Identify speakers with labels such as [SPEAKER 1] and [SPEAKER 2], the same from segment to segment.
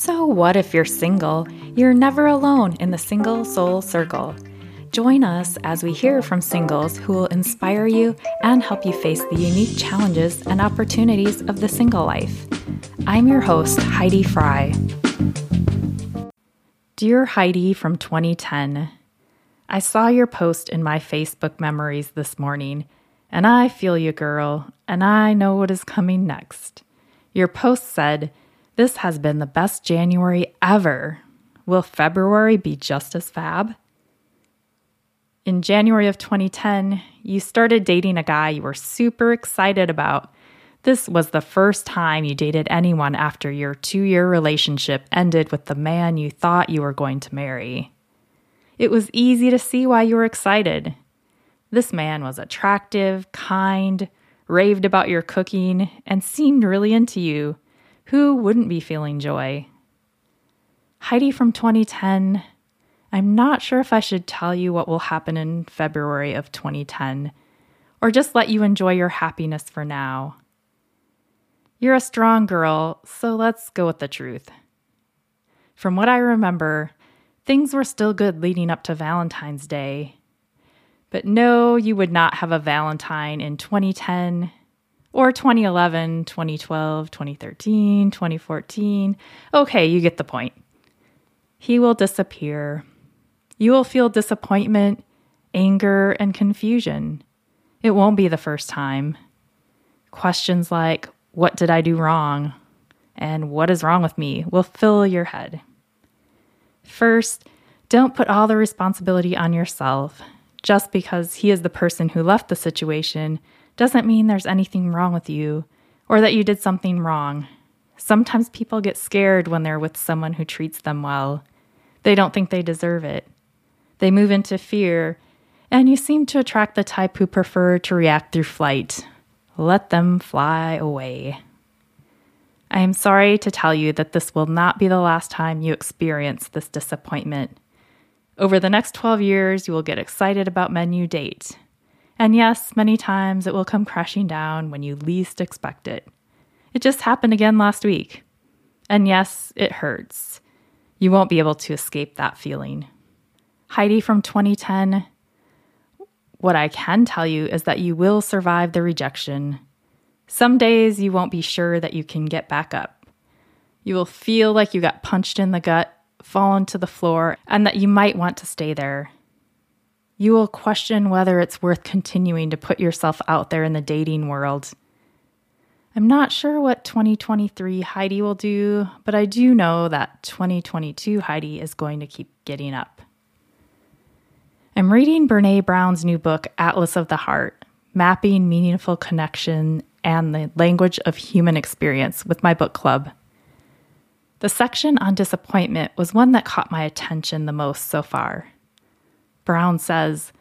[SPEAKER 1] So, what if you're single? You're never alone in the Single Soul Circle. Join us as we hear from singles who will inspire you and help you face the unique challenges and opportunities of the single life. I'm your host, Heidi Fry. Dear Heidi from 2010, I saw your post in my Facebook memories this morning, and I feel you, girl, and I know what is coming next. Your post said, This has been the best January ever. Will February be just as fab? In January of 2010, you started dating a guy you were super excited about. This was the first time you dated anyone after your two year relationship ended with the man you thought you were going to marry. It was easy to see why you were excited. This man was attractive, kind, raved about your cooking, and seemed really into you. Who wouldn't be feeling joy? Heidi from 2010 I'm not sure if I should tell you what will happen in February of 2010, or just let you enjoy your happiness for now. You're a strong girl, so let's go with the truth. From what I remember, things were still good leading up to Valentine's Day. But no, you would not have a Valentine in 2010 or 2011, 2012, 2013, 2014. Okay, you get the point. He will disappear you will feel disappointment, anger, and confusion. It won't be the first time. Questions like, What did I do wrong? and What is wrong with me? will fill your head. First, don't put all the responsibility on yourself. Just because he is the person who left the situation doesn't mean there's anything wrong with you or that you did something wrong. Sometimes people get scared when they're with someone who treats them well. They don't think they deserve it. They move into fear, and you seem to attract the type who prefer to react through flight. Let them fly away. I am sorry to tell you that this will not be the last time you experience this disappointment. Over the next 12 years, you will get excited about men you date. And yes, many times it will come crashing down when you least expect it. It just happened again last week. And yes, it hurts. You won't be able to escape that feeling. Heidi from 2010. What I can tell you is that you will survive the rejection. Some days you won't be sure that you can get back up. You will feel like you got punched in the gut, fallen to the floor, and that you might want to stay there. You will question whether it's worth continuing to put yourself out there in the dating world. I'm not sure what 2023 Heidi will do, but I do know that 2022 Heidi is going to keep getting up. I'm reading Brene Brown's new book, Atlas of the Heart Mapping Meaningful Connection and the Language of Human Experience, with my book club. The section on disappointment was one that caught my attention the most so far. Brown says,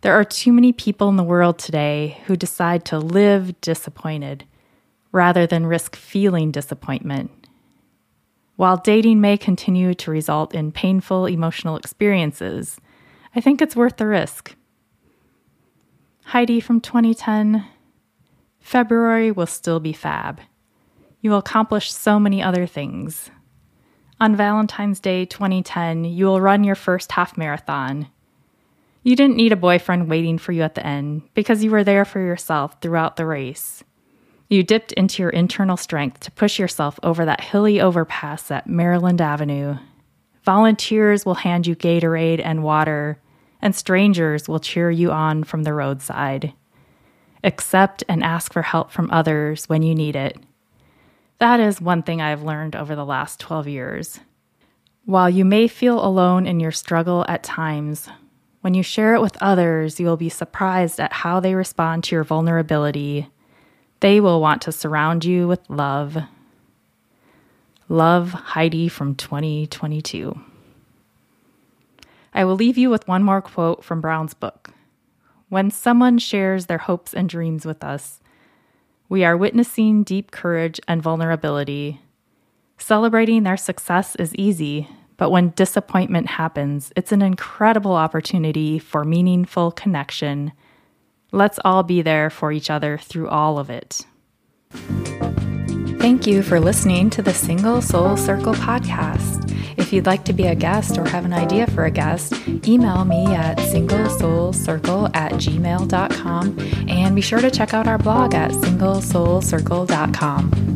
[SPEAKER 1] There are too many people in the world today who decide to live disappointed rather than risk feeling disappointment. While dating may continue to result in painful emotional experiences, I think it's worth the risk. Heidi from 2010 February will still be fab. You will accomplish so many other things. On Valentine's Day 2010, you will run your first half marathon. You didn't need a boyfriend waiting for you at the end because you were there for yourself throughout the race. You dipped into your internal strength to push yourself over that hilly overpass at Maryland Avenue. Volunteers will hand you Gatorade and water and strangers will cheer you on from the roadside. Accept and ask for help from others when you need it. That is one thing I've learned over the last 12 years. While you may feel alone in your struggle at times, when you share it with others, you will be surprised at how they respond to your vulnerability. They will want to surround you with love. Love Heidi from 2022. I will leave you with one more quote from Brown's book. When someone shares their hopes and dreams with us, we are witnessing deep courage and vulnerability. Celebrating their success is easy, but when disappointment happens, it's an incredible opportunity for meaningful connection. Let's all be there for each other through all of it. Thank you for listening to the Single Soul Circle podcast. If you'd like to be a guest or have an idea for a guest, email me at singlesoulcircle at gmail.com and be sure to check out our blog at singlesoulcircle.com.